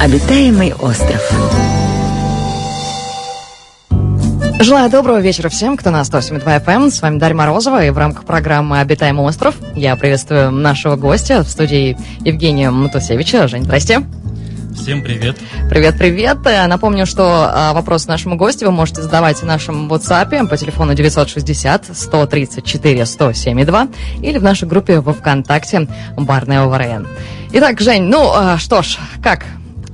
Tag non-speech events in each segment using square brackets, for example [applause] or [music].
Обитаемый остров. Желаю доброго вечера всем, кто на 107.2 FM. С вами Дарья Морозова, и в рамках программы «Обитаемый остров» я приветствую нашего гостя в студии Евгения Матусевича. Жень, здрасте. Всем привет. Привет, привет. Напомню, что а, вопрос нашему гостю вы можете задавать в нашем WhatsApp по телефону 960 134 107 или в нашей группе во ВКонтакте Барная ОВРН. Итак, Жень, ну а, что ж, как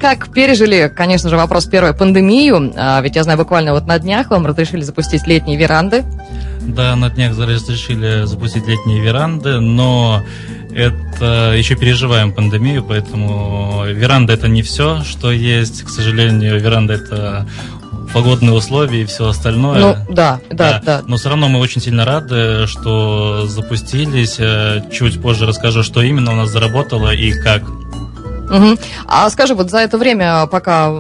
как пережили, конечно же, вопрос первой пандемию? А, ведь я знаю, буквально вот на днях вам разрешили запустить летние веранды. Да, на днях разрешили запустить летние веранды, но это еще переживаем пандемию, поэтому веранда это не все, что есть. К сожалению, веранда это погодные условия и все остальное. Ну, да, да, да, да. Но все равно мы очень сильно рады, что запустились. Э, чуть позже расскажу, что именно у нас заработало и как. Угу. А скажи, вот за это время, пока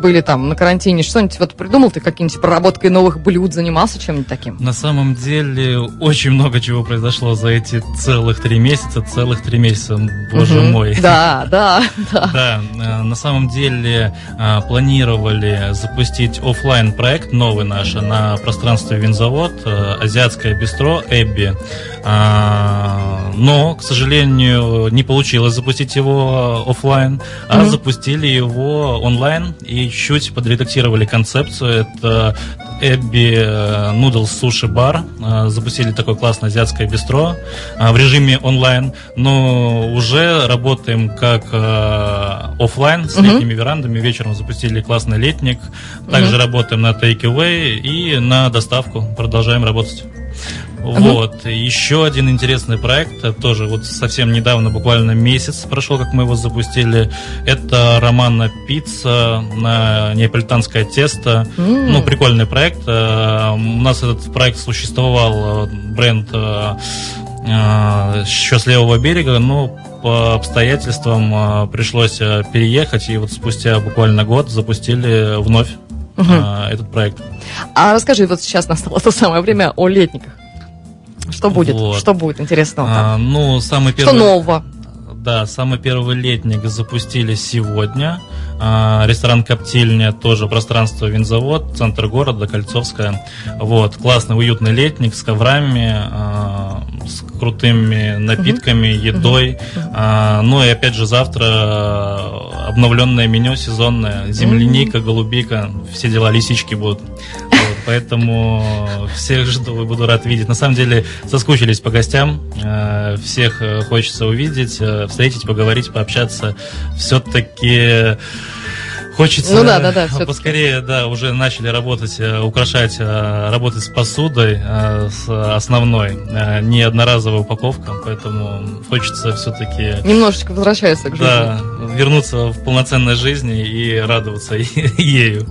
были там на карантине, что-нибудь вот придумал ты какие-нибудь проработкой новых блюд, занимался чем-нибудь таким? На самом деле очень много чего произошло за эти целых три месяца, целых три месяца, боже угу. мой. Да, да, [laughs] да. Да, э, на самом деле э, планировали запустить офлайн проект новый наш на пространстве Винзавод, э, азиатское бистро Эбби. Но, к сожалению, не получилось запустить его офлайн, а mm запустили его онлайн и чуть подредактировали концепцию. Это Эбби Noodles Суши Бар. Запустили такое классное азиатское бистро э, в режиме онлайн, но уже работаем как э, офлайн с летними верандами. Вечером запустили классный летник. Также работаем на take away и на доставку. Продолжаем работать. Вот. Еще один интересный проект, э, тоже вот совсем недавно, буквально месяц прошел, как мы его запустили. Это романа пицца на неаполитанское тесто. Mm. Ну, прикольный проект. Э, у нас этот проект существовал, э, бренд еще с левого берега, но по обстоятельствам пришлось переехать, и вот спустя буквально год запустили вновь угу. этот проект. А расскажи, вот сейчас настало то самое время о летниках. Что будет? Вот. Что будет интересного? А, ну, самый первый... Что нового? Да, самый первый летник запустили сегодня. А, ресторан Коптильня, тоже пространство Винзавод, центр города, Кольцовская. Вот, классный, уютный летник с коврами, а, с крутыми напитками, uh-huh. едой. Uh-huh. А, ну и опять же завтра обновленное меню сезонное. Земляника, голубика, все дела, лисички будут. Поэтому всех жду и буду рад видеть. На самом деле соскучились по гостям. Всех э, хочется увидеть, э, встретить, поговорить, пообщаться. Все-таки Хочется ну, да, да, да, поскорее, да, уже начали работать, э, украшать, э, работать с посудой, э, с основной, не одноразовая упаковка, поэтому хочется все-таки... Немножечко возвращается к жизни. Да, вернуться в полноценной жизни и радоваться [laughs] ею.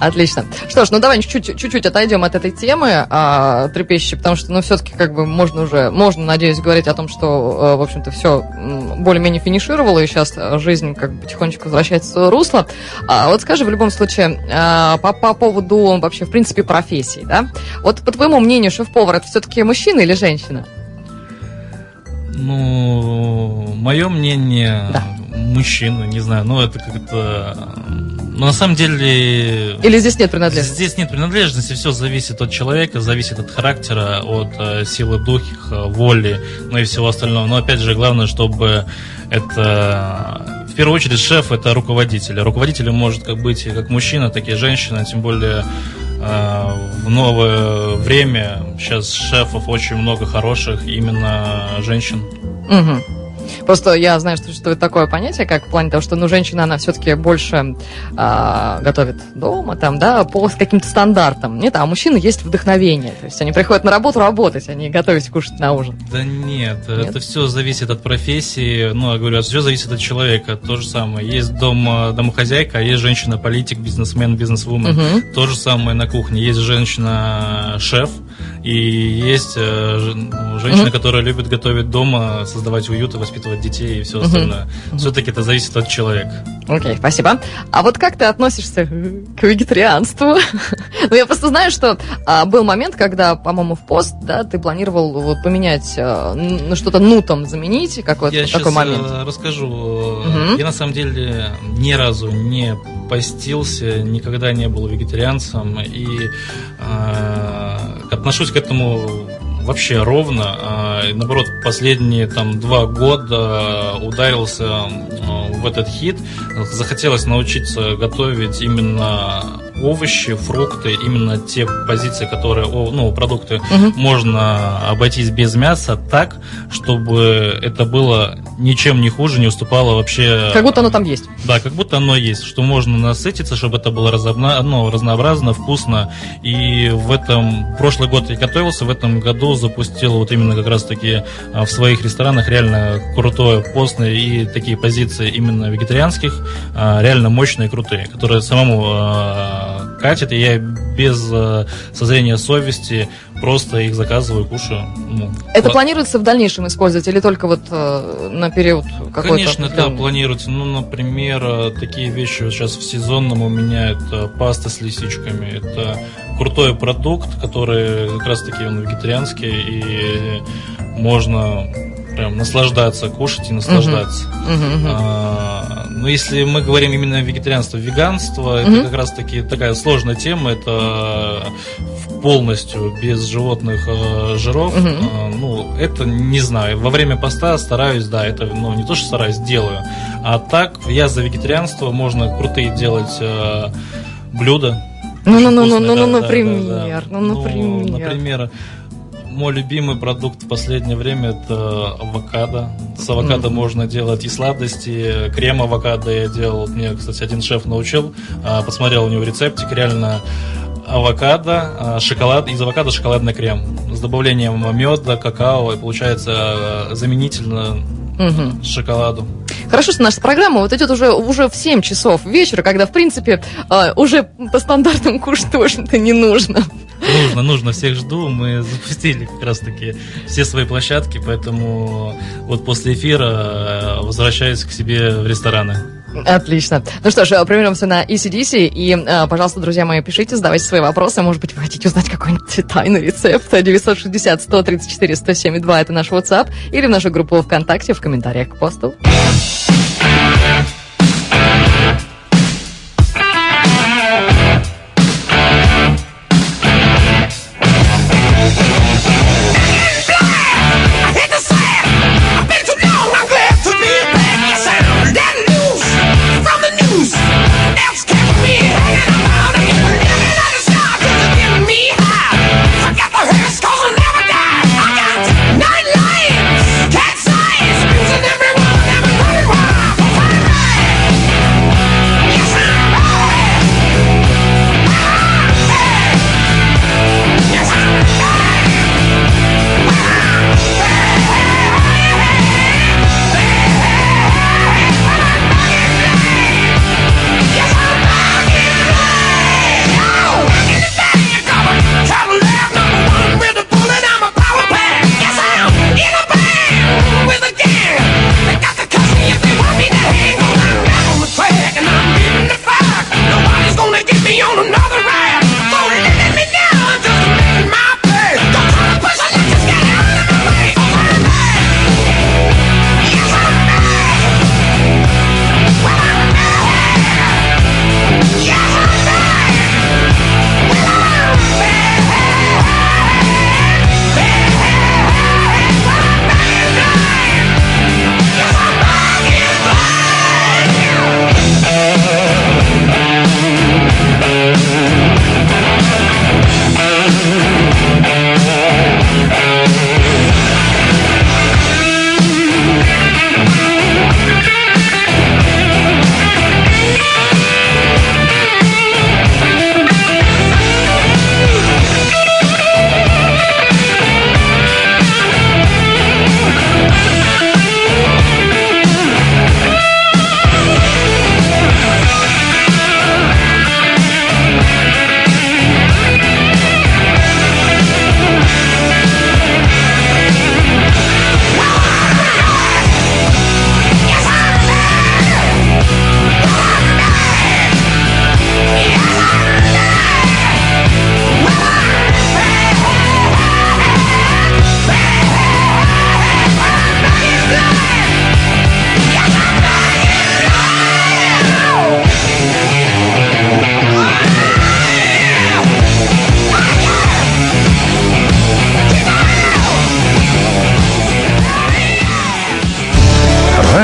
Отлично. Что ж, ну давай чуть-чуть, отойдем от этой темы а, трепещущей, потому что, ну, все-таки, как бы, можно уже, можно, надеюсь, говорить о том, что, в общем-то, все более-менее финишировало, и сейчас жизнь, как бы, потихонечку возвращается в свое русло. А, вот скажи, в любом случае, а, по, по поводу, вообще, в принципе, профессии, да? Вот, по твоему мнению, шеф-повар, это все-таки мужчина или женщина? Ну, мое мнение, да. мужчина, не знаю, ну, это как-то но на самом деле... Или здесь нет принадлежности? Здесь нет принадлежности, все зависит от человека, зависит от характера, от э, силы духа, воли, ну и всего остального. Но опять же, главное, чтобы это... В первую очередь, шеф – это руководитель. Руководителем может как быть как мужчина, так и женщина, тем более в новое время сейчас шефов очень много хороших, именно женщин. Угу. Просто я знаю, что существует такое понятие, как в плане того, что ну, женщина, она все-таки больше а, готовит дома, там, да, по каким-то стандартам. Нет, а у мужчин есть вдохновение. То есть они приходят на работу работать, они готовить кушать на ужин. Да нет, нет? это все зависит от профессии. Ну, я говорю, все зависит от человека. То же самое. Есть дом, домохозяйка, а есть женщина-политик, бизнесмен, бизнесвумен. Угу. То же самое на кухне. Есть женщина-шеф, и есть э, ну, женщина, угу. которая любит готовить дома, создавать уют и воспитывать детей и все остальное. Угу. Все-таки это зависит от человека. Окей, okay, спасибо. А вот как ты относишься к вегетарианству? [laughs] ну, я просто знаю, что а, был момент, когда, по-моему, в пост, да, ты планировал вот, поменять, а, ну, что-то нутом заменить, какой-то я такой момент. Я расскажу. Угу. Я, на самом деле, ни разу не постился, никогда не был вегетарианцем, и э, отношусь к этому вообще ровно. А, наоборот, последние там два года ударился в этот хит. Захотелось научиться готовить именно овощи, фрукты, именно те позиции, которые, ну, продукты угу. можно обойтись без мяса так, чтобы это было ничем не хуже, не уступало вообще... Как будто оно там есть. Да, как будто оно есть, что можно насытиться, чтобы это было разобна... ну, разнообразно, вкусно. И в этом... Прошлый год я готовился, в этом году запустил вот именно как раз-таки а, в своих ресторанах реально крутое постное и такие позиции именно вегетарианских, а, реально мощные крутые, которые самому а, катит, и я без э, созрения совести просто их заказываю, кушаю. Ну, это планируется в дальнейшем использовать или только вот э, на период какой-то? Конечно, это планируется. Ну, например, э, такие вещи вот сейчас в сезонном у меня это паста с лисичками. Это крутой продукт, который как раз таки он вегетарианский и можно прям наслаждаться, кушать и наслаждаться. Uh-huh. Uh-huh. А, но ну, если мы говорим именно вегетарианство, веганство, uh-huh. это как раз таки такая сложная тема, это полностью без животных э, жиров. Uh-huh. Э, ну, это не знаю. Во время поста стараюсь, да, это, ну, не то, что стараюсь, делаю. А так, я за вегетарианство, можно крутые делать э, блюда. Ну, ну, ну, ну, ну, ну, например, ну, например. Например, мой любимый продукт в последнее время это авокадо. С авокадо mm-hmm. можно делать и сладости, крем авокадо я делал. Мне, кстати, один шеф научил, а, посмотрел у него рецептик, реально авокадо, а, шоколад, из авокадо шоколадный крем с добавлением меда, какао, и получается а, заменительно угу. шоколаду. Хорошо, что наша программа вот идет уже, уже в 7 часов вечера, когда, в принципе, уже по стандартам кушать точно не нужно. Нужно, нужно, всех жду. Мы запустили как раз-таки все свои площадки, поэтому вот после эфира э, возвращаюсь к себе в рестораны. Отлично. Ну что ж, прервемся на ECDC. И, э, пожалуйста, друзья мои, пишите, задавайте свои вопросы. Может быть, вы хотите узнать какой-нибудь [laughs] тайный рецепт. 960-134-107-2 это наш WhatsApp. Или в нашу группу ВКонтакте в комментариях к посту.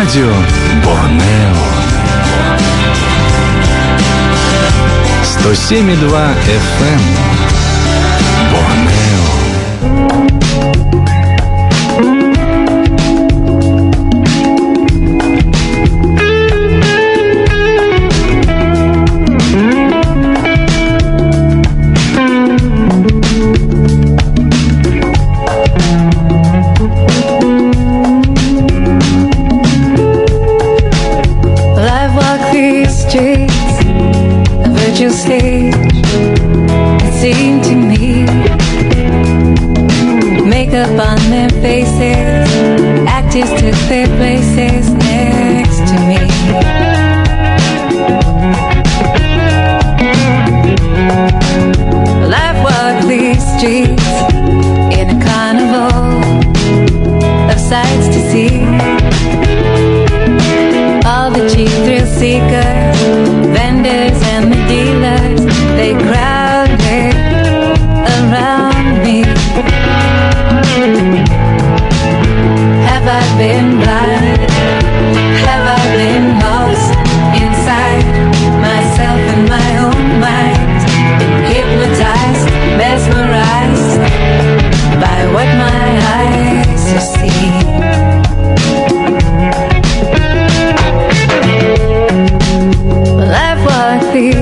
Радио Борнео. 107,2 FM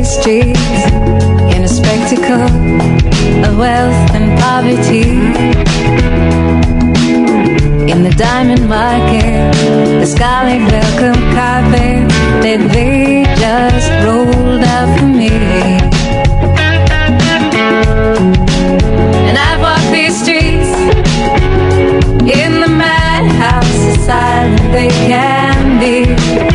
streets in a spectacle of wealth and poverty. In the diamond market, the scarlet welcome carpet that they just rolled out for me. And I've walked these streets in the madhouse as silent they can be.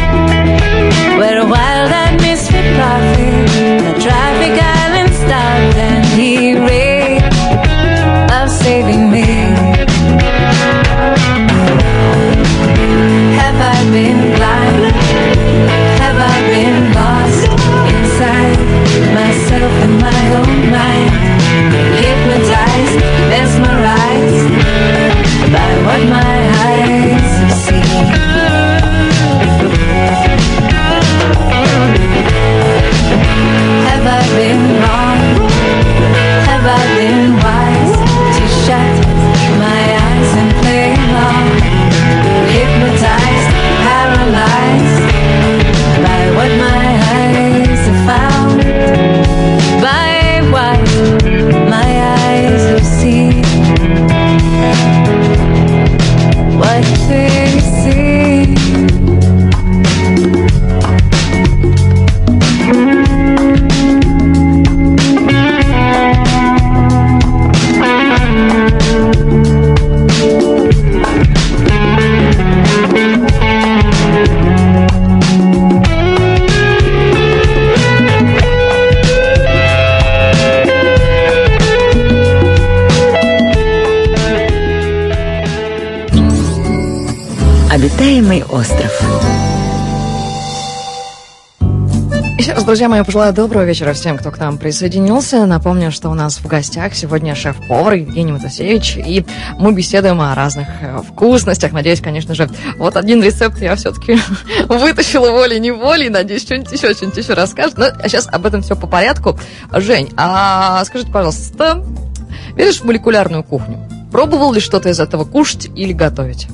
Друзья мои, пожелаю доброго вечера всем, кто к нам присоединился. Напомню, что у нас в гостях сегодня шеф-повар Евгений Матасевич, и мы беседуем о разных э, вкусностях. Надеюсь, конечно же, вот один рецепт я все-таки [laughs] вытащила волей-неволей. Надеюсь, что-нибудь еще, что-нибудь еще расскажет. Но сейчас об этом все по порядку. Жень, а скажите, пожалуйста, веришь в молекулярную кухню? Пробовал ли что-то из этого кушать или готовить?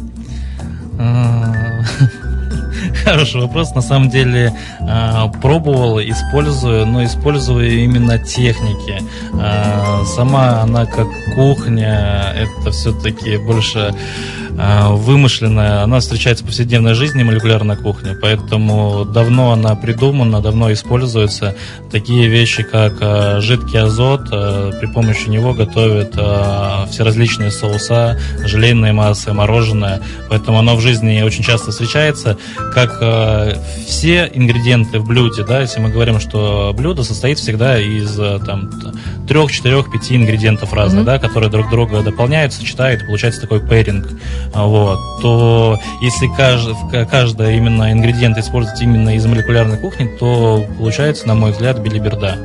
Хороший вопрос. На самом деле а, пробовал, использую, но использую именно техники. А, Сама она как кухня, это все-таки больше вымышленная. Она встречается в повседневной жизни, молекулярная кухня, поэтому давно она придумана, давно используется. Такие вещи, как а, жидкий азот, а, при помощи него готовят а, все различные соуса, желейные массы, мороженое, поэтому оно в жизни очень часто встречается, как все ингредиенты в блюде, да, если мы говорим, что блюдо состоит всегда из там трех, четырех, пяти ингредиентов разных, Мгм. да, которые друг друга дополняют, сочетают, и получается такой пэринг, А, вот, то если каждый, каждый именно ингредиент использовать именно из молекулярной кухни, то получается, на мой взгляд, билиберда.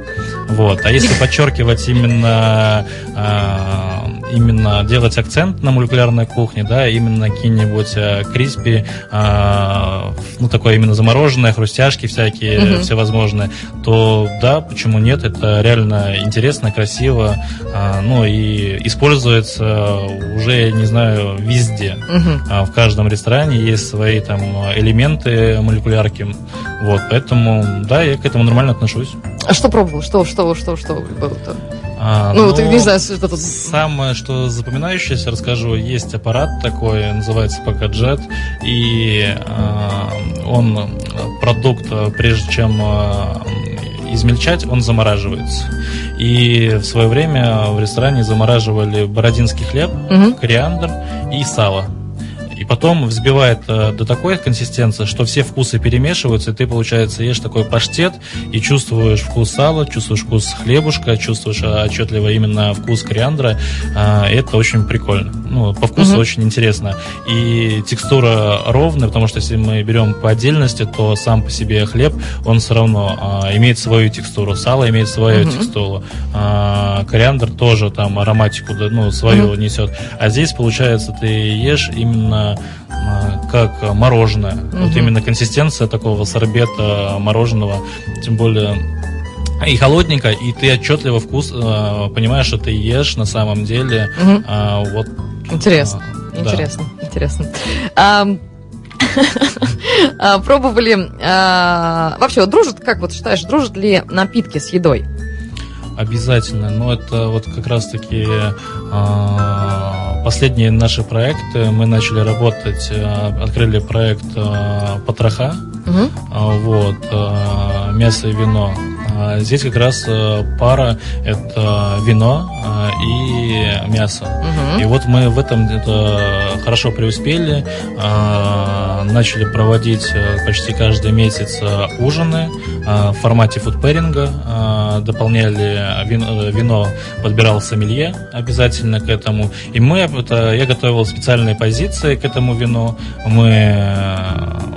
Вот. А если подчеркивать именно а, именно делать акцент на молекулярной кухне, да, именно какие-нибудь э, криспи, э, ну, такое именно замороженное, хрустяшки всякие, Мгм. всевозможные, то да, почему нет, это реально интересно, красиво, а, ну, и используется уже, я не знаю, везде. А, В каждом ресторане есть свои там элементы молекулярки. Вот, поэтому, да, я к этому нормально отношусь. А что пробовал? Что, что, что, что было-то? А, Ну, но ты не знаю, что тут... Самое, что запоминающееся, расскажу, есть аппарат такой, называется пока Jet, и а, он э, продукт, э, прежде чем а, измельчать, он замораживается. И в свое время в ресторане замораживали бородинский хлеб, Мгм. кориандр и сало. Потом взбивает э, до такой консистенции, что все вкусы перемешиваются, и ты, получается, ешь такой паштет и чувствуешь вкус сала, чувствуешь вкус хлебушка, чувствуешь э, отчетливо именно вкус кориандра. И это очень прикольно. Ну, по вкусу Мгм. очень интересно. И текстура ровная, потому что если мы берем по отдельности, то сам по себе хлеб, он все равно а, имеет свою текстуру. Сало имеет свою Мгм. текстуру. А, кориандр тоже там ароматику, ну, свою Мгм. несет. А здесь, получается, ты ешь именно как мороженое. Вот Мгм. именно консистенция такого сорбета мороженого, тем более и холодненько, и ты отчетливо вкус а, понимаешь, что ты ешь на самом деле. Мгм. а, вот. Интересно, а, да. интересно, интересно. Ам, [laughs] а, Пробовали... а, Вообще, вот дружат, как вот считаешь, дружат ли напитки с едой? Обязательно. Но это вот как раз-таки а, последние наши проекты. Мы начали работать, а, открыли проект а, «Потроха». А, Вот, а, мясо и вино. А Здесь как раз а, пара это вино а, и мясо. Мгм. И вот мы в этом это хорошо преуспели, а, начали проводить почти каждый месяц ужины в формате фудпэринга, дополняли вино, вино подбирал сомелье обязательно к этому. И мы, это, я готовил специальные позиции к этому вину. Мы э,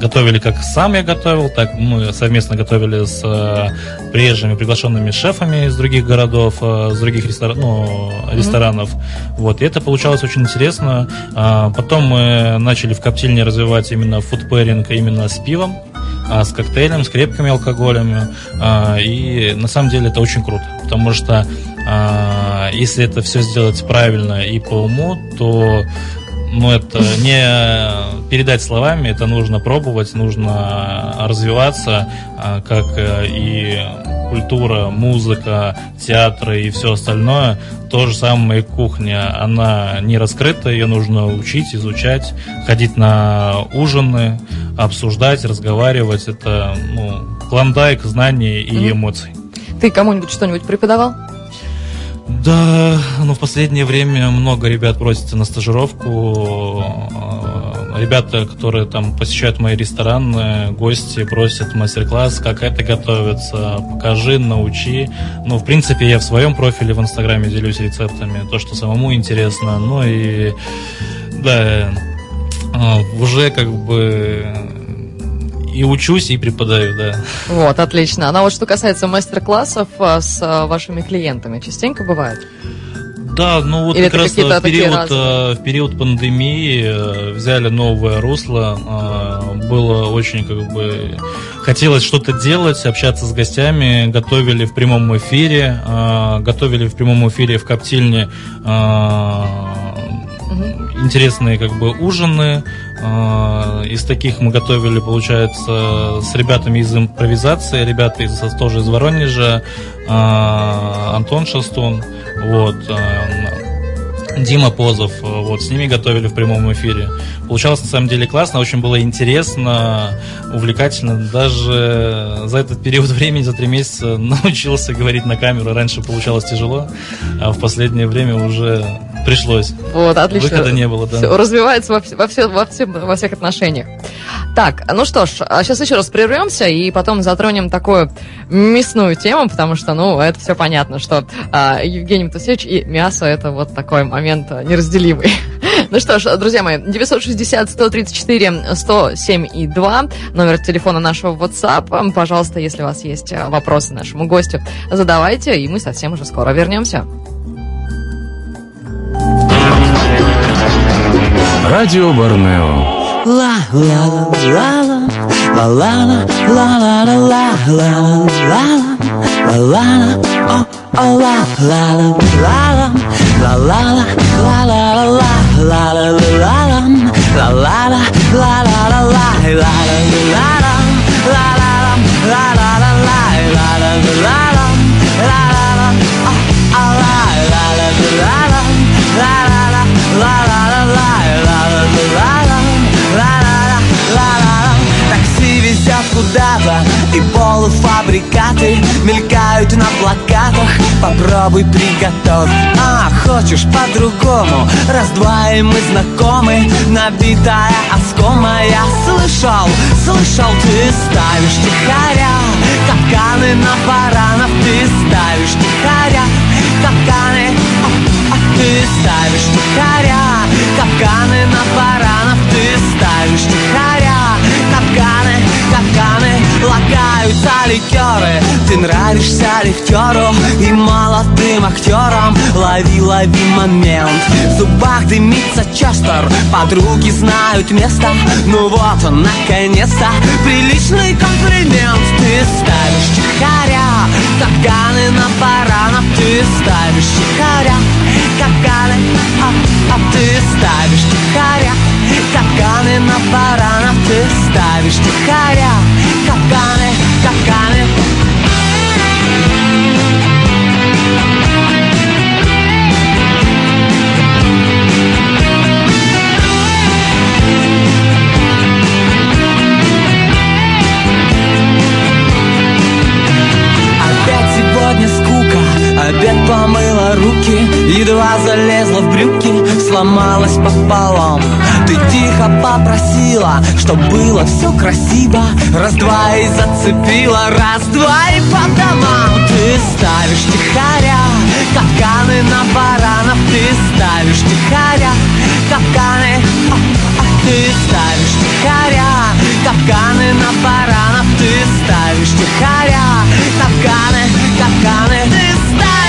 готовили как сам я готовил, так мы совместно готовили с э, приезжими приглашенными шефами из других городов, э, с других рестора- ну, ресторанов. Вот, и это получалось очень интересно. А, потом мы начали в коптильне развивать именно фудпэринг, именно с пивом, а, с коктейлем, с крепкими алкоголями. А, и на самом деле это очень круто, потому что а, если это все сделать правильно и по уму, то ну, это не передать словами, это нужно пробовать, нужно развиваться, а, как э, и культура, музыка, театры и все остальное. То же самое и кухня, она не раскрыта, ее нужно учить, изучать, ходить на ужины, обсуждать, разговаривать. Это ну, клондайк знаний и эмоций. Ты кому-нибудь что-нибудь преподавал? Да, ну в последнее время много ребят просятся на стажировку. Э, Ребята, которые там посещают мои рестораны, гости просят мастер-класс, как это готовится, покажи, научи. Ну, в принципе, я в своем профиле в Инстаграме делюсь рецептами, то, что самому интересно. Ну и да, э, уже как бы и учусь, и преподаю, да. Вот, отлично. Ну а вот что касается мастер-классов а, с а, вашими клиентами, частенько бывает? Да, ну вот Или как раз какие-то в период, э, в период пандемии э, взяли новое русло. э, Было очень как бы хотелось что-то делать, общаться с гостями, готовили в прямом эфире, э, готовили в прямом эфире в коптильне э, интересные как бы ужины. Э, Из таких мы готовили, получается, с ребятами из импровизации, ребята из, тоже из Воронежа, э, Антон Шастун, вот, э, Дима Позов, вот, с ними готовили в прямом эфире. Получалось на самом деле классно, очень было интересно, увлекательно. Даже за этот период [laughs] времени, за три месяца, [laughs] научился говорить на камеру. Раньше получалось тяжело, а в последнее время уже пришлось. Вот, отлично. Выхода не было, да. Всё развивается во, во, все, во, всем- во всех отношениях. Так, ну что ж, сейчас еще раз прервемся и потом затронем такую мясную тему, потому что, ну, это все понятно, что а, Евгений Матусевич и мясо это вот такой момент а, неразделимый. [laughs] Ну что ж, друзья мои, 960-134-107 и 2, номер телефона нашего WhatsApp. Пожалуйста, если у вас есть а, вопросы нашему гостю, задавайте, и мы совсем уже скоро вернемся. Радио Борнео. La la la la la la la la la la la la la la oh oh la la la la la la la la la la la la la la la la Такси везет куда-то и полуфабрикаты Мелькают на плакатах, попробуй приготовь А, хочешь по-другому, раз-два и мы знакомы Набитая оскома я слышал, слышал Ты ставишь тихаря, капканы на баранов Ты ставишь тихаря, капканы, ты ставишь тихаря Капканы на баранов. Ты ставишь тихаря Капканы, капканы. Лагаются ликеры. Ты нравишься лифтеру И молодым актерам. Лови, лови момент. В зубах дымится Честер. Подруги знают место. Ну вот он, наконец-то. Приличный комплимент. Ты ставишь тихаря Капканы на баранов. Ты ставишь тихаря Капканы, а, а ты ставишь тихаря Капканы на баранов Ты ставишь тихаря Капканы, капканы Пополам. Ты тихо попросила Чтоб было все красиво. Раз-два и зацепила Раз-два и по домам Ты ставишь тихаря Капканы на баранов. Ты ставишь тихаря Капканы а, а ты ставишь тихаря Капканы на баранов. Ты ставишь тихаря Капканы, капканы. Ты ставишь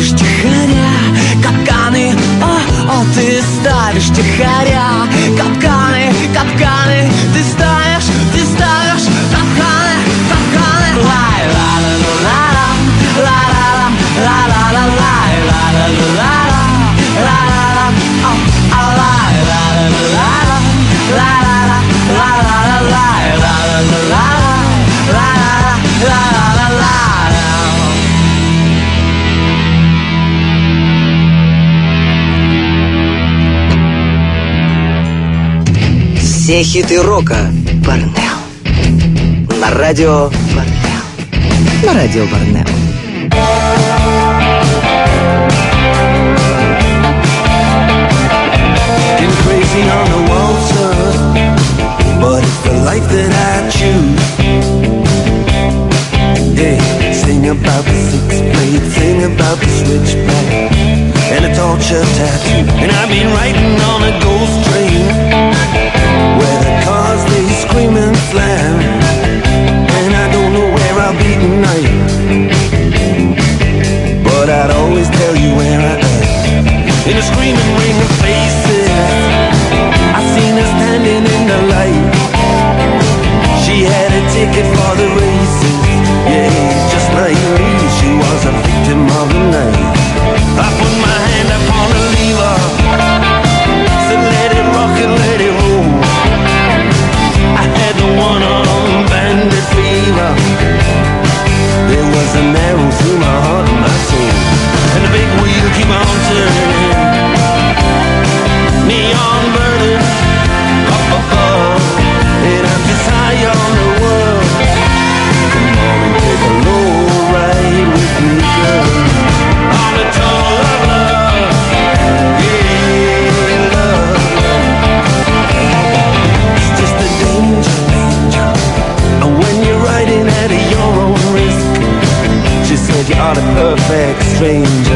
ставишь тихоря Капканы, о, о, ты ставишь тихоря Капканы, капканы. Ты ставишь, ты ставишь Капканы, капканы. Лай, ла, ла, ла, ла, ла, ла, ла, ла, ла, ла, лай, ла, ла, ла, ла, Все хиты рока Борнео. На радио Борнео. На радио Борнео. Been crazy on the waltzer, but it's the life that I choose. Hey, sing about the six blade, sing about the switchback, and a torture tattoo. And I've been riding on a ghost train, where the cars they scream and slam. And I don't know where I'll be tonight. But I'd always tell you where I am. In screaming ring of faces, I seen her standing in the light. She had a ticket for the races. Yeah, just like me, she was a victim of the night. strange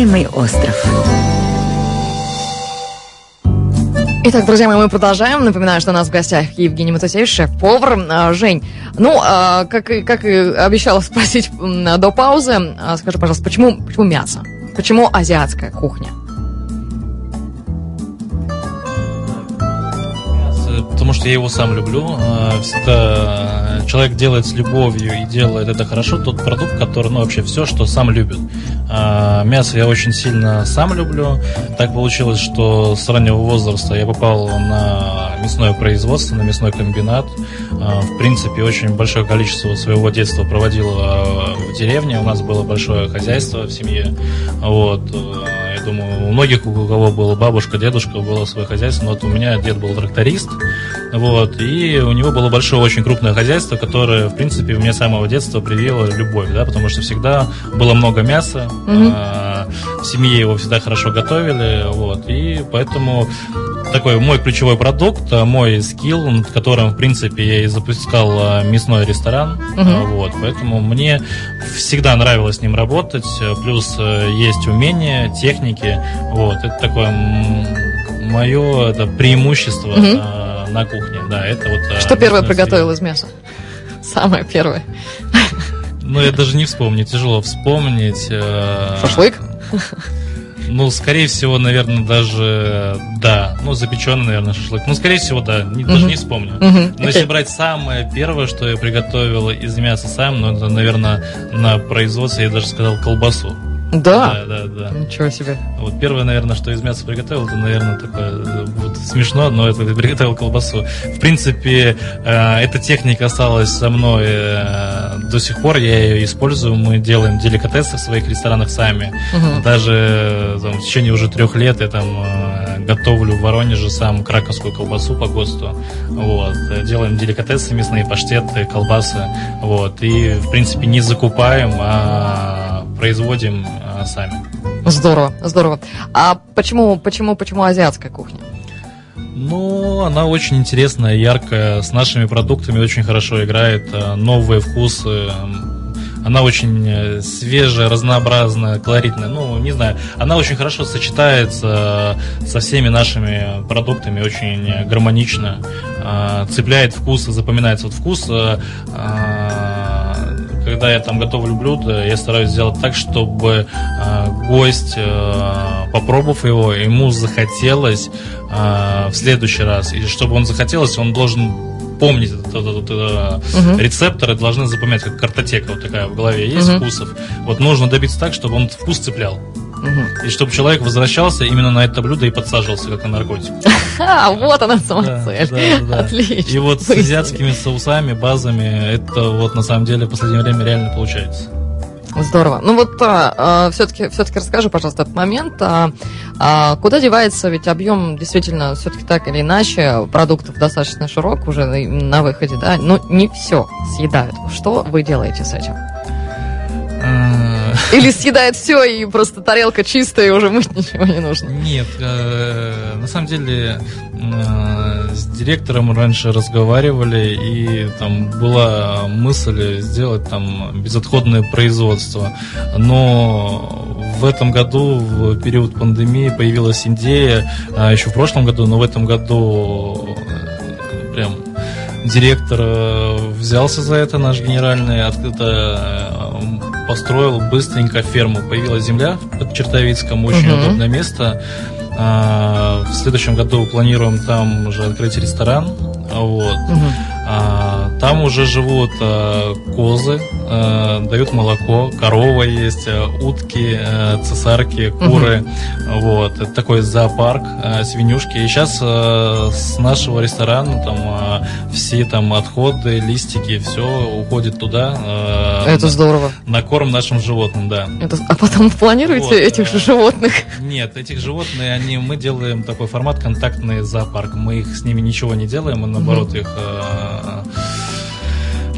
Обитаемый остров. Итак, друзья мои, мы продолжаем. Напоминаю, что у нас в гостях Евгений Матусевич, шеф-повар. А, Жень, ну, как, как и обещала [laughs] спросить до паузы, а, скажи, пожалуйста, почему, почему мясо? Почему азиатская кухня? Что я его сам люблю. Э, Всегда человек делает с любовью и делает это хорошо. Тот продукт, который, ну, вообще все, что сам любит. А, Мясо я очень сильно сам люблю. Так получилось, что с раннего возраста я попал на мясное производство, на мясной комбинат. А, В принципе, очень большое количество своего детства проводил а, в деревне. У нас было большое хозяйство в семье. Вот. Я думаю, у многих, у кого была бабушка, дедушка, было свое хозяйство. Но вот у меня дед был тракторист. Вот, и у него было большое, очень крупное хозяйство, которое, в принципе, мне с самого детства привило любовь, да, потому что всегда было много мяса, а, в семье его всегда хорошо готовили, вот, и поэтому такой мой ключевой продукт, а, мой скилл, над которым, в принципе, я и запускал а, мясной ресторан, а, вот, поэтому мне всегда нравилось с ним работать, плюс есть умения, техники, вот, это такое мое это преимущество а, на кухне, да, это вот... Что первое приготовил из мяса? Самое первое. Ну, я даже не вспомню, тяжело вспомнить. э, Шашлык? [laughs] Ну, скорее всего, наверное, даже да. Ну, запеченный, наверное, шашлык. Ну, скорее всего, да. Не- даже Мгм. не вспомню. Мгм, Но если окей. брать самое первое, что я приготовил из мяса сам, ну, это, наверное, на производстве, я даже сказал, колбасу. Да. Да, да, да. Ничего себе. Вот первое, наверное, что из мяса приготовил, это, наверное, такое э, будет смешно, но это приготовил колбасу. В принципе, э, эта техника осталась со мной э, до сих пор, я ее использую. Мы делаем деликатесы в своих ресторанах сами. Мгм. Даже там, в течение уже трех лет я там э, готовлю в Воронеже сам краковскую колбасу по ГОСТу. Вот. Делаем деликатесы, мясные паштеты, колбасы. Вот. И, в принципе, не закупаем, а производим э, сами. Здорово, здорово. А почему, почему, почему азиатская кухня? Ну, она очень интересная, яркая, с нашими продуктами очень хорошо играет, э, новые вкусы. м, Она очень э, свежая, разнообразная, колоритная. Ну, не знаю, она очень хорошо сочетается э, со всеми нашими продуктами, очень гармонично. Цепляет вкус, запоминается вот вкус. Э, э, Когда я там готовлю блюдо, я стараюсь сделать так, чтобы э, гость, э, попробовав его, ему захотелось э, в следующий раз. И чтобы он захотелось, он должен помнить этот, этот- этот, э, Мгм. рецепторы, должны запоминать, как картотека вот такая в голове есть Мгм. вкусов. Вот нужно добиться так, чтобы он вкус цеплял. Мгм. И чтобы человек возвращался именно на это блюдо и подсаживался, как на наркотик. А, вот она сама Да, цель. да, да. Отлично. И вот с азиатскими соусами, базами, это вот на самом деле в последнее время реально получается. Здорово. Ну вот все-таки все-таки расскажи, пожалуйста, этот момент. а, а, куда девается, ведь объем действительно все-таки так или иначе продуктов достаточно широк уже на, на выходе, да? Но не все съедают. Что вы делаете с этим? Или съедает все и просто тарелка чистая и уже мыть ничего не нужно? Нет, э, на самом деле э, с директором раньше разговаривали, и там была мысль сделать там безотходное производство. Но в этом году, в период пандемии, появилась идея, а еще в прошлом году, но в этом году э, прям директор взялся за это, наш генеральный, открыто построил быстренько ферму. Появилась земля под Чертовицком, очень Мгм. удобное место. А, В следующем году планируем там уже открыть ресторан. Вот. Мгм. А, Там уже живут а, козы, а, дают молоко, корова есть, а, утки, а, цесарки, куры. Вот. Это такой зоопарк, а, свинюшки. И сейчас с нашего ресторана там а, все там отходы, листики, все уходит туда. а, Это на- здорово. На корм нашим животным, да. Это- А потом планируете Вот, этих же э, животных? Нет, этих животных, они, мы делаем такой формат контактный зоопарк. Мы их с ними ничего не делаем, мы наоборот их э,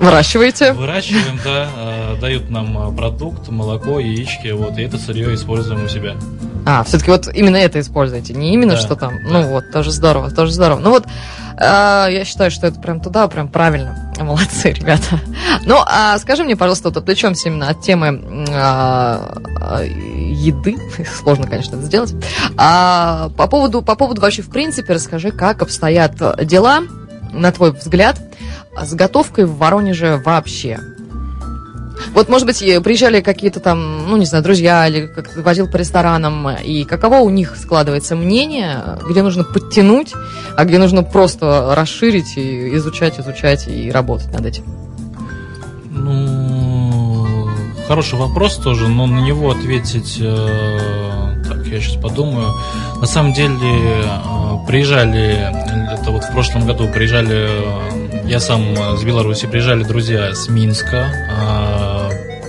Выращиваете? выращиваем, да, э, дают нам э, продукт, молоко, яички, вот, и это сырье используем у себя. А, все-таки вот именно это используете, не именно Да, что там. да. Ну вот, тоже здорово, тоже здорово. Ну вот, а, я считаю, что это прям туда, прям правильно. [laughs] Молодцы, ребята. Ну, а скажи мне, пожалуйста, вот отвлечемся именно от темы а, а, еды. [laughs] Сложно, конечно, это сделать. А, по поводу, по поводу вообще, в принципе, расскажи, как обстоят дела, на твой взгляд, с готовкой в Воронеже вообще. Вот, может быть, приезжали какие-то там, ну, не знаю, друзья или как ты водил по ресторанам, и каково у них складывается мнение, где нужно подтянуть, а где нужно просто расширить и изучать, изучать и работать над этим? Ну, хороший вопрос тоже, но на него ответить... э, так, я сейчас подумаю. На самом деле, э, приезжали, это вот в прошлом году приезжали, э, я сам с Беларуси, приезжали друзья с Минска,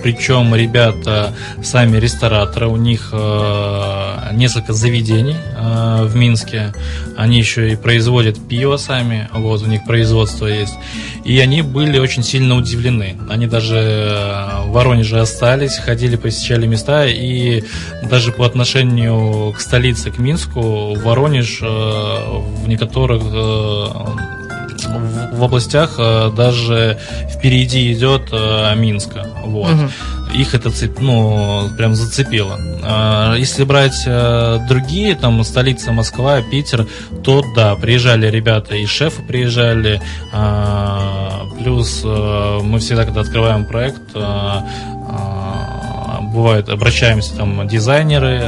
причем ребята сами рестораторы, у них э, несколько заведений э, в Минске, они еще и производят пиво сами, вот у них производство есть, и они были очень сильно удивлены. Они даже э, в Воронеже остались, ходили, посещали места, и даже по отношению к столице, к Минску, Воронеж э, в некоторых э, в, в областях э, даже впереди идет э, Минска. Вот. Мгм. Их это цеп- ну, прям зацепило. А, Если брать э, другие, там, столица Москва, Питер, то да, приезжали ребята, и шефы приезжали, а, плюс мы всегда, когда открываем проект, а, бывает, обращаемся там дизайнеры,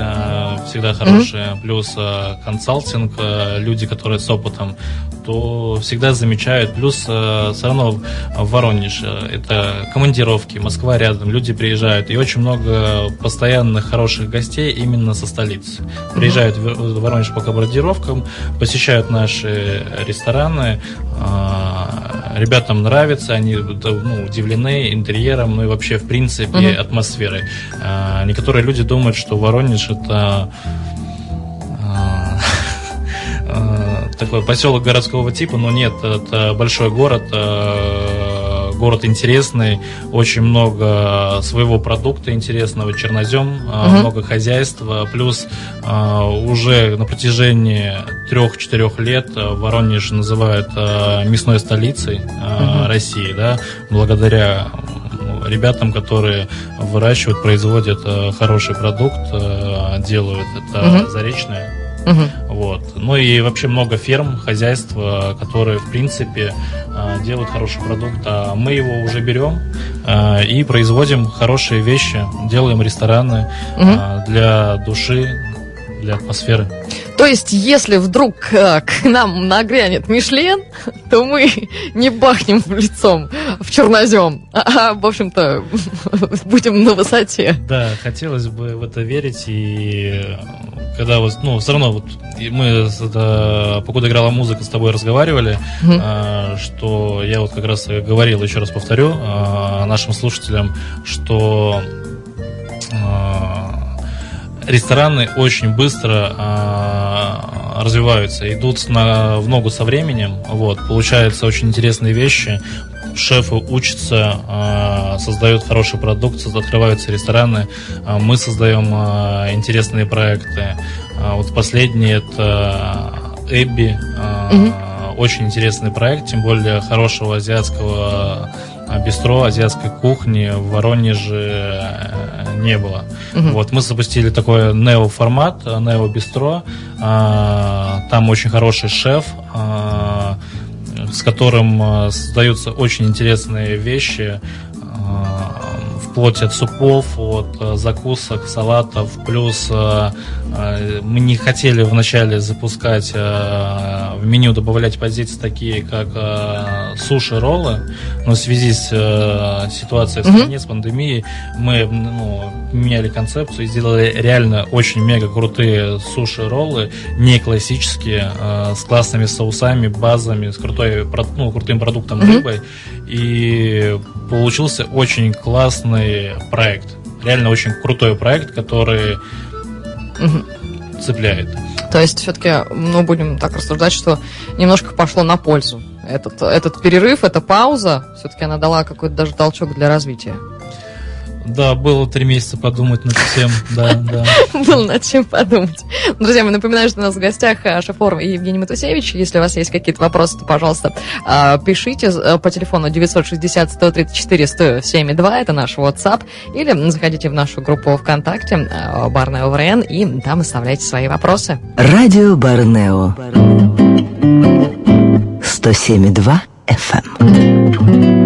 всегда хорошие, плюс а, консалтинг, а, люди, которые с опытом, то всегда замечают. Плюс а, все равно в Воронеж это командировки, Москва рядом, люди приезжают, и очень много постоянных хороших гостей именно со столицы. Приезжают в в Воронеж по командировкам, посещают наши рестораны, а, ребятам нравится, они да, ну, удивлены интерьером, ну и вообще, в принципе, Мгм. атмосферой. А, Некоторые люди думают, что Воронеж это а, [laughs] а, такой поселок городского типа, но нет, это большой город, а, город интересный, очень много своего продукта интересного, чернозем, Мгм. много хозяйства, плюс а, уже на протяжении трех-четырех лет Воронеж называют мясной столицей Мгм. России, да, благодаря ну, ребятам, которые выращивают, производят э, хороший продукт, э, делают это Мгм. заречное. Мгм. Вот. Ну и вообще много ферм, хозяйств, э, которые, в принципе, э, делают хороший продукт. А мы его уже берем э, и производим хорошие вещи, делаем рестораны э, для души, для атмосферы. То есть, если вдруг к нам нагрянет Мишлен, [laughs] то мы не бахнем лицом в чернозем, а, а, в общем-то, [laughs] будем на высоте. Да, хотелось бы в это верить, и когда вот, ну, все равно вот мы, это, покуда играла музыка, с тобой разговаривали, Мгм. а, что я вот как раз говорил, еще раз повторю, а, нашим слушателям, что а, рестораны очень быстро а, развиваются, идут на, в ногу со временем, вот, получаются очень интересные вещи, шефы учатся, а, создают хороший продукт, открываются рестораны, а, мы создаем а, интересные проекты. Вот последний это Эбби. А, Очень интересный проект, тем более хорошего азиатского бистро, азиатской кухни в Воронеже э, не было. Вот мы запустили такой нео формат, нео бистро. Там очень хороший шеф, с которым а, создаются очень интересные вещи. Вплоть от супов, от э, закусок, салатов, плюс э, э, мы не хотели вначале запускать в меню добавлять позиции такие, как э, суши, роллы, но в связи с ситуацией в стране, с пандемией, мы ну, меняли концепцию и сделали реально очень мега крутые суши, роллы, не классические, с классными соусами, базами, с крутой, ну, крутым продуктом рыбой, и получился очень классный проект. Реально очень крутой проект, который цепляет. То есть все-таки, ну, будем так рассуждать, что немножко пошло на пользу. Этот, этот перерыв, эта пауза, все-таки она дала какой-то даже толчок для развития. Да, было три месяца подумать над всем, да, да. [laughs] Было над чем подумать. Друзья, мы напоминаю, что у нас в гостях э, шеф-повар Евгений Матусевич. Если у вас есть какие-то вопросы, то, пожалуйста, э, пишите э, по телефону 960-134-107-2, это наш WhatsApp, или заходите в нашу группу ВКонтакте э, Барная ОВРН, и там оставляйте свои вопросы. Радио Барнео 107,2 FM.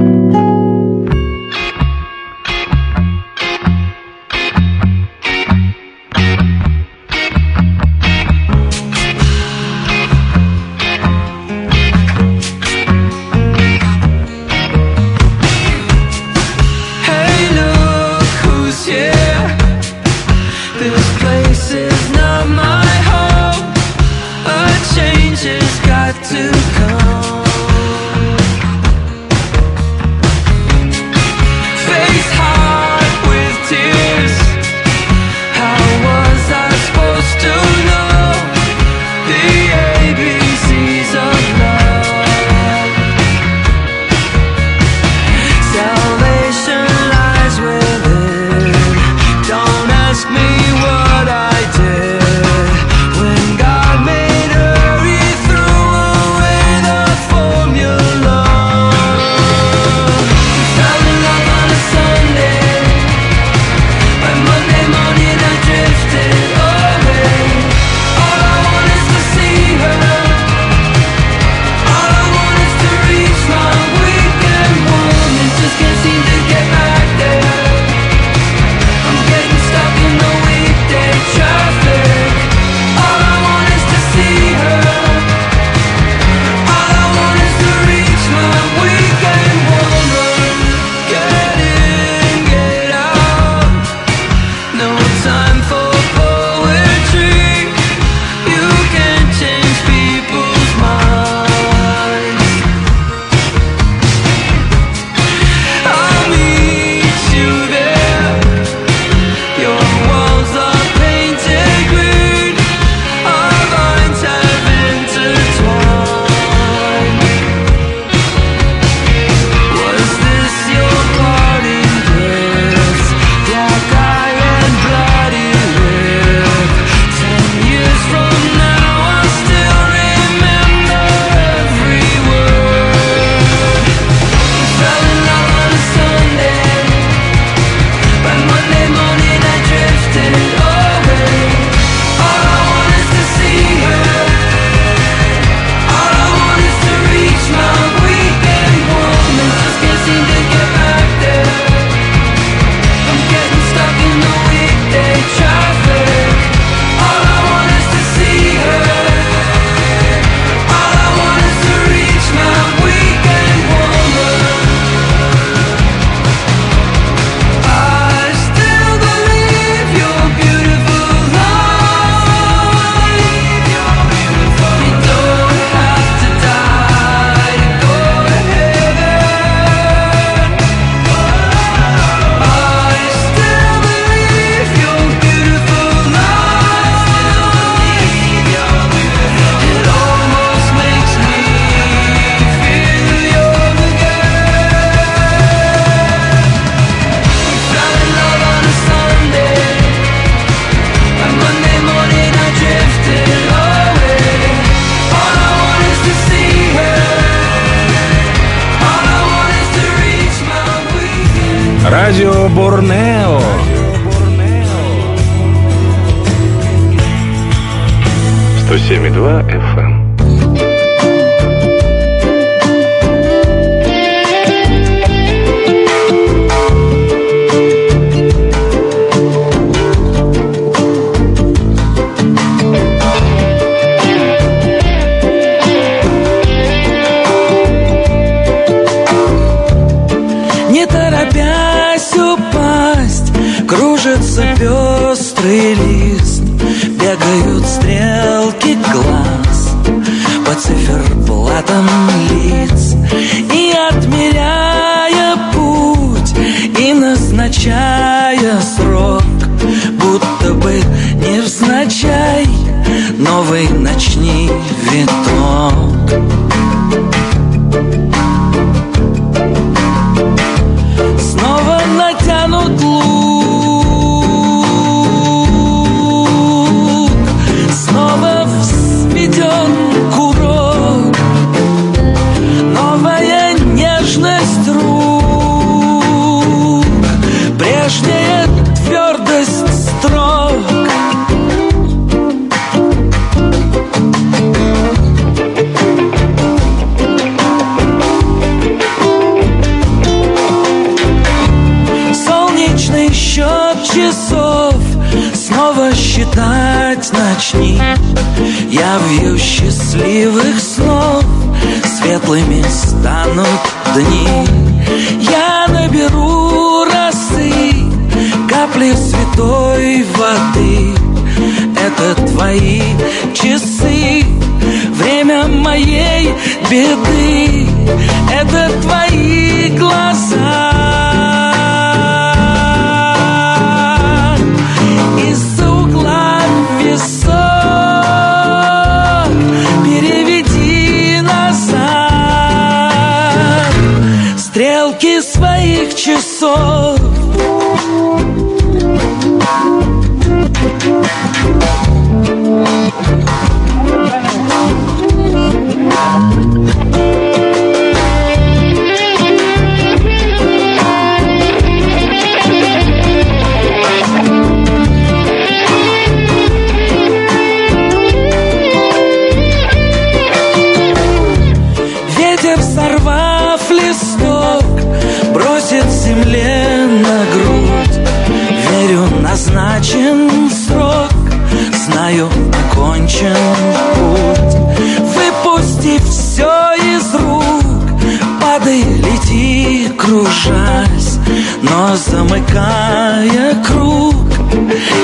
Замыкая круг,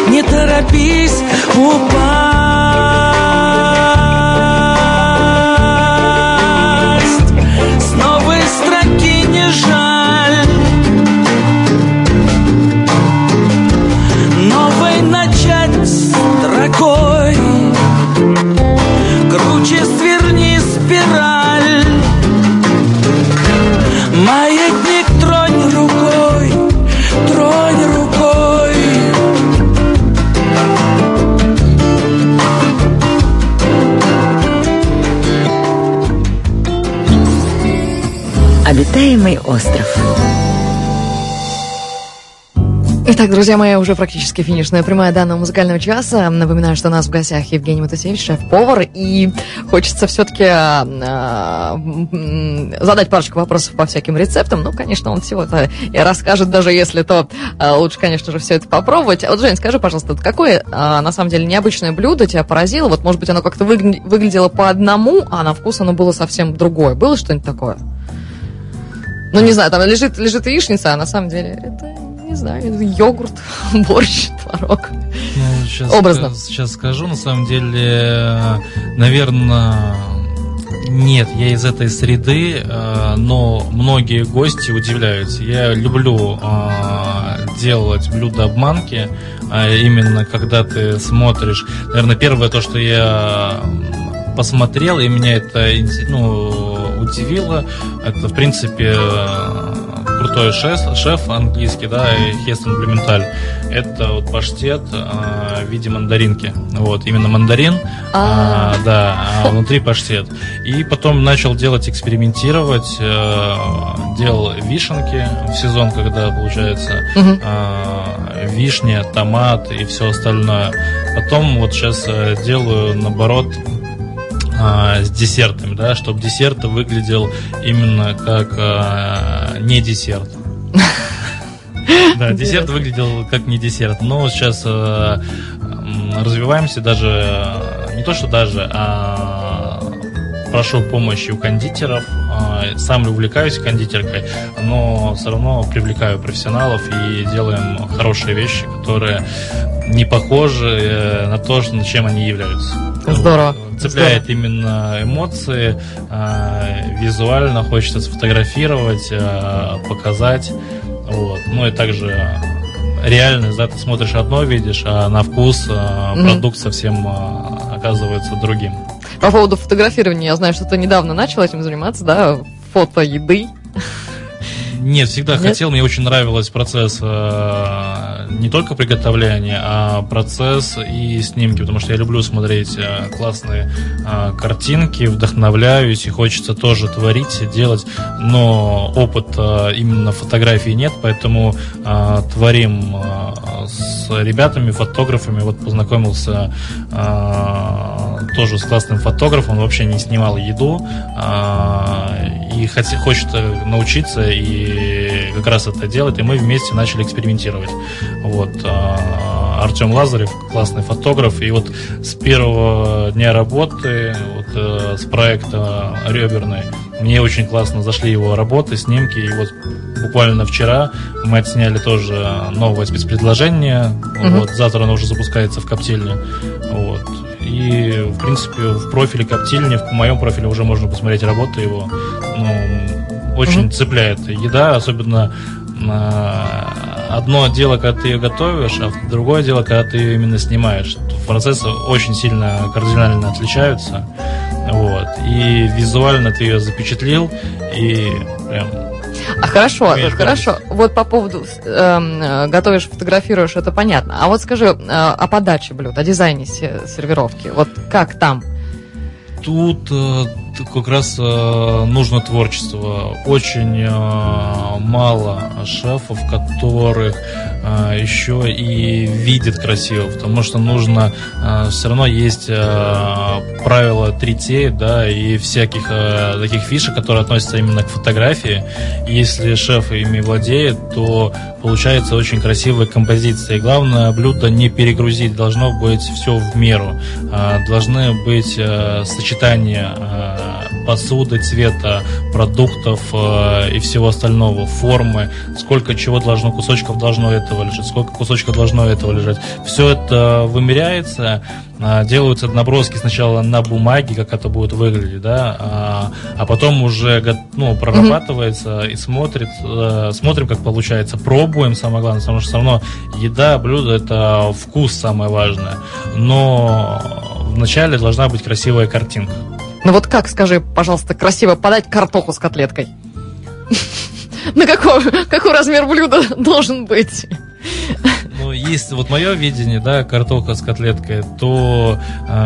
не торопись Итак, друзья мои, уже практически финишная прямая данного музыкального часа. Напоминаю, что у нас в гостях Евгений Матусевич, шеф-повар, и хочется все-таки задать парочку вопросов по всяким рецептам. Ну, конечно, он всего это и расскажет, даже если то а, лучше, конечно же, все это попробовать. А Вот, Жень, скажи, пожалуйста, какое, а, на самом деле, необычное блюдо тебя поразило? Вот, может быть, оно как-то выгля- выглядело по одному, а на вкус оно было совсем другое. Было что-нибудь такое? Ну, не знаю, там лежит, лежит яичница, а на самом деле это, знаю, йогурт, [laughs] борщ, творог. Ну, сейчас, Образно. сейчас скажу, на самом деле, наверное, нет, я из этой среды, э, но многие гости удивляются. Я люблю э, делать блюда обманки, а именно когда ты смотришь. Наверное, первое то, что я посмотрел, и меня это ну, удивило, это, в принципе, э, крутой шеф, шеф английский, да, Хестон Блюменталь. Это вот паштет а, в виде мандаринки. Вот, именно мандарин, а, да, а внутри паштет. И потом начал делать, экспериментировать, э, делал вишенки в сезон, когда получается а, вишня, томат и все остальное. Потом вот сейчас делаю наоборот а, с десертами, да, чтобы десерт выглядел именно как а, не десерт. [laughs] Да, десерт выглядел как не десерт. Но сейчас э, м, развиваемся даже, э, не то что даже, а прошу помощи у кондитеров. А, Сам увлекаюсь кондитеркой, но все равно привлекаю профессионалов и делаем хорошие вещи, которые не похожи э, на то, чем они являются. Здорово. Вот, Цепляет именно эмоции, э, визуально хочется сфотографировать, э, показать. Вот. Ну и также реальность, да, ты смотришь одно, видишь, а на вкус э, Мгм. продукт совсем э, оказывается другим. По поводу фотографирования, я знаю, что ты недавно начал этим заниматься, да, фото еды. Нет, всегда Нет? хотел, мне очень нравилось процесс э, не только приготовления, а процесс и снимки, потому что я люблю смотреть э, классные э, картинки, вдохновляюсь и хочется тоже творить, делать, но опыта именно фотографии нет, поэтому э, творим э, с ребятами, фотографами, вот познакомился э, тоже с классным фотографом, он вообще не снимал еду э, и хоте- хочет э, научиться и как раз это делать, и мы вместе начали экспериментировать. Вот. а, Артем Лазарев, классный фотограф, и вот с первого дня работы, вот э, с проекта Реберный, мне очень классно зашли его работы, снимки, и вот буквально вчера мы отсняли тоже новое спецпредложение, Мгм. вот, завтра оно уже запускается в коптильне, вот. И, в принципе, в профиле коптильни, в моем профиле уже можно посмотреть работы его. Ну, очень Мгм. цепляет еда, особенно а, одно дело, когда ты ее готовишь, а другое дело, когда ты ее именно снимаешь. Процессы очень сильно кардинально отличаются. Вот. И визуально ты ее запечатлел, и прям А хорошо, Имеешь хорошо. Вот по поводу эм, э, готовишь, фотографируешь, это понятно. А вот скажи э, о подаче блюд, о дизайне се- сервировки. Вот как там? Тут э, как раз э, нужно творчество. Очень э, мало шефов, которых э, еще и видят красиво, потому что нужно все равно есть правила 3T, да, и всяких таких фишек, которые относятся именно к фотографии. Если шеф ими владеет, то получается очень красивая композиция. И главное, блюдо не перегрузить, должно быть все в меру. Должны быть сочетания посуды, цвета, продуктов э, и всего остального, формы, сколько чего должно, кусочков должно этого лежать, сколько кусочков должно этого лежать. Все это вымеряется, а, делаются наброски сначала на бумаге, как это будет выглядеть, да, а, а потом уже ну, прорабатывается и смотрит, э, смотрим, как получается, пробуем, самое главное, потому что все равно еда, блюдо это вкус самое важное, но вначале должна быть красивая картинка. Ну вот как, скажи, пожалуйста, красиво подать картоху с котлеткой? [laughs] На какой, какой размер блюда должен быть? Ну, есть вот мое видение, да, картоха с котлеткой, то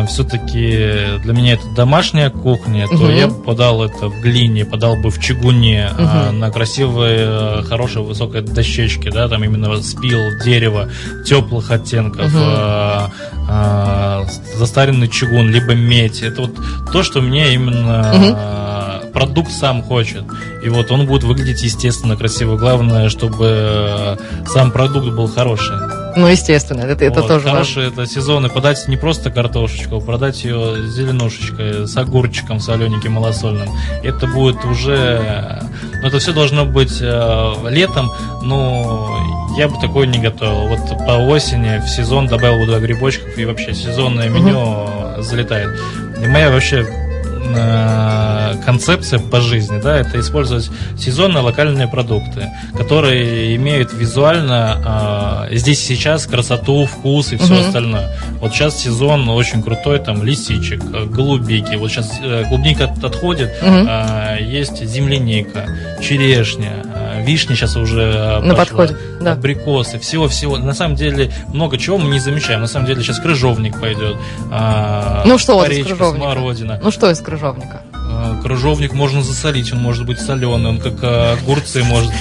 все-таки для меня это домашняя кухня, то Мгм. я бы подал это в глине, подал бы в чугуне, а, Мгм. на красивой, э, хорошей, высокой дощечке, да, там именно спил дерево, теплых оттенков, Мгм. а, а, застаренный чугун, либо медь. Это вот то, что мне именно Мгм. Продукт сам хочет. И вот он будет выглядеть естественно красиво. Главное, чтобы э, сам продукт был хороший. Ну, естественно, это, это Вот, тоже важно. хороший это сезон. И подать не просто картошечку, а продать ее зеленушечкой, с огурчиком солененьким, малосольным. Это будет уже... Ну, это все должно быть э, летом, но я бы такое не готовил. Вот по осени в сезон добавил бы два грибочков, и вообще сезонное меню залетает. И моя вообще концепция по жизни, да, это использовать сезонные локальные продукты, которые имеют визуально э, здесь и сейчас красоту, вкус и все Мгм. остальное. Вот сейчас сезон очень крутой, там лисичек, э, голубики. Вот сейчас э, клубника от- отходит, Мгм. а, есть земляника, черешня, э, вишни сейчас уже э, На пошла, подходе, да. абрикосы, всего-всего. На самом деле много чего мы не замечаем. На самом деле сейчас крыжовник пойдет. а, Ну что вот из крыжовника? смородина. Ну что из крыжовника? Э, Крыжовник можно засолить, он может быть соленый, он как э, огурцы может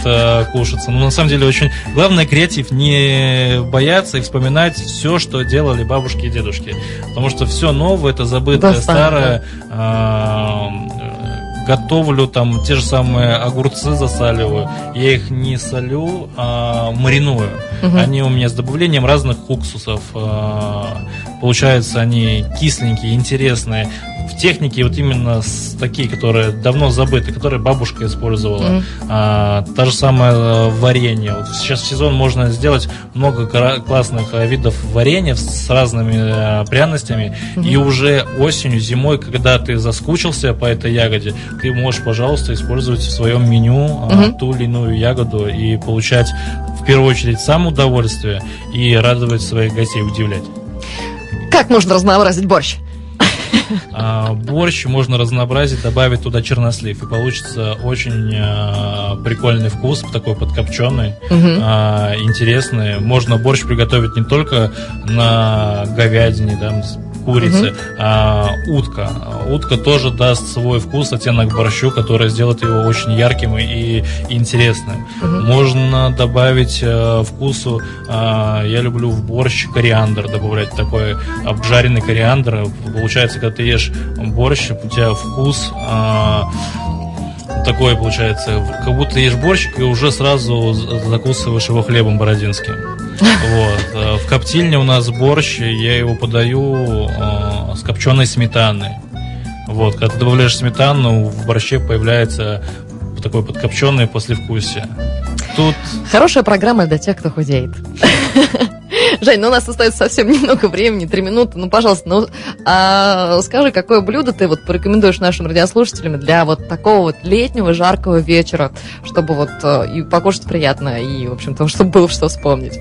кушаться. Но на самом деле очень главное креатив, не бояться и вспоминать все, что делали бабушки и дедушки. Потому что все новое, это забытое, Да, старое, старое. Готовлю там те же самые огурцы засаливаю. Я их не солю, а мариную. Мгм. Они у меня с добавлением разных уксусов. э, Получаются они кисленькие, интересные. В технике вот именно с такие, которые давно забыты, которые бабушка использовала. Мгм. А, та же самое э, варенье. Вот сейчас в сезон можно сделать много кра- классных э, видов варенья с разными э, пряностями. И уже осенью, зимой, когда ты заскучился по этой ягоде, ты можешь, пожалуйста, использовать в своем меню Мгм. ту или иную ягоду и получать в первую очередь сам удовольствие и радовать своих гостей, удивлять. Как можно разнообразить борщ? А, борщ можно разнообразить, добавить туда чернослив, и получится очень а, прикольный вкус, такой подкопченый, Мгм. а, интересный. Можно борщ приготовить не только на говядине, там, с курице, а утка. Утка тоже даст свой вкус, оттенок борщу, который сделает его очень ярким и, и интересным. Мгм. Можно добавить э, вкусу, а, я люблю в борщ кориандр добавлять, такой обжаренный кориандр. Получается, когда ты ешь борщ, у тебя вкус а, такой получается, как будто ешь борщик и уже сразу закусываешь его хлебом бородинским. Вот. э, В коптильне у нас борщ, я его подаю э, с копченой сметаной. Вот, когда ты добавляешь сметану, в борще появляется такое подкопченое послевкусие. Тут Хорошая программа для тех, кто худеет. [laughs] Жень, ну у нас остается совсем немного времени, три минуты. Ну, пожалуйста, ну а, скажи, какое блюдо ты вот порекомендуешь нашим радиослушателям для вот такого вот летнего жаркого вечера, чтобы вот э, и покушать приятно, и, в общем-то, чтобы было что вспомнить.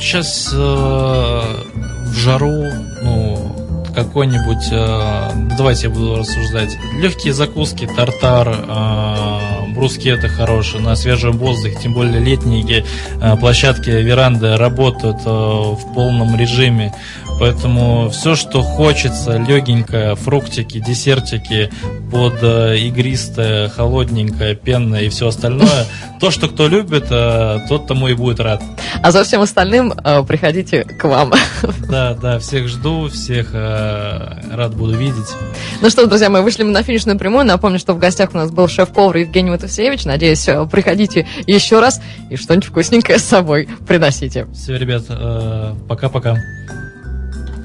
сейчас э, в жару, ну, какой-нибудь, э, давайте я буду рассуждать, легкие закуски, тартар, э, брускеты хорошие, на свежем воздухе, тем более летние э, площадки, веранды работают э, в полном режиме, поэтому все, что хочется, легенькое, фруктики, десертики, под э, игристое, холодненькое, пенное и все остальное, [laughs] то, что кто любит, э, тот тому и будет рад. А за всем остальным э, приходите к вам. [laughs] Да, да, всех жду, всех рад буду видеть. Ну что, друзья мои, вышли мы на финишную прямую. Напомню, что в гостях у нас был шеф-повар Евгений Матусевич. Надеюсь, приходите еще раз и что-нибудь вкусненькое с собой приносите. Все, ребят, пока-пока.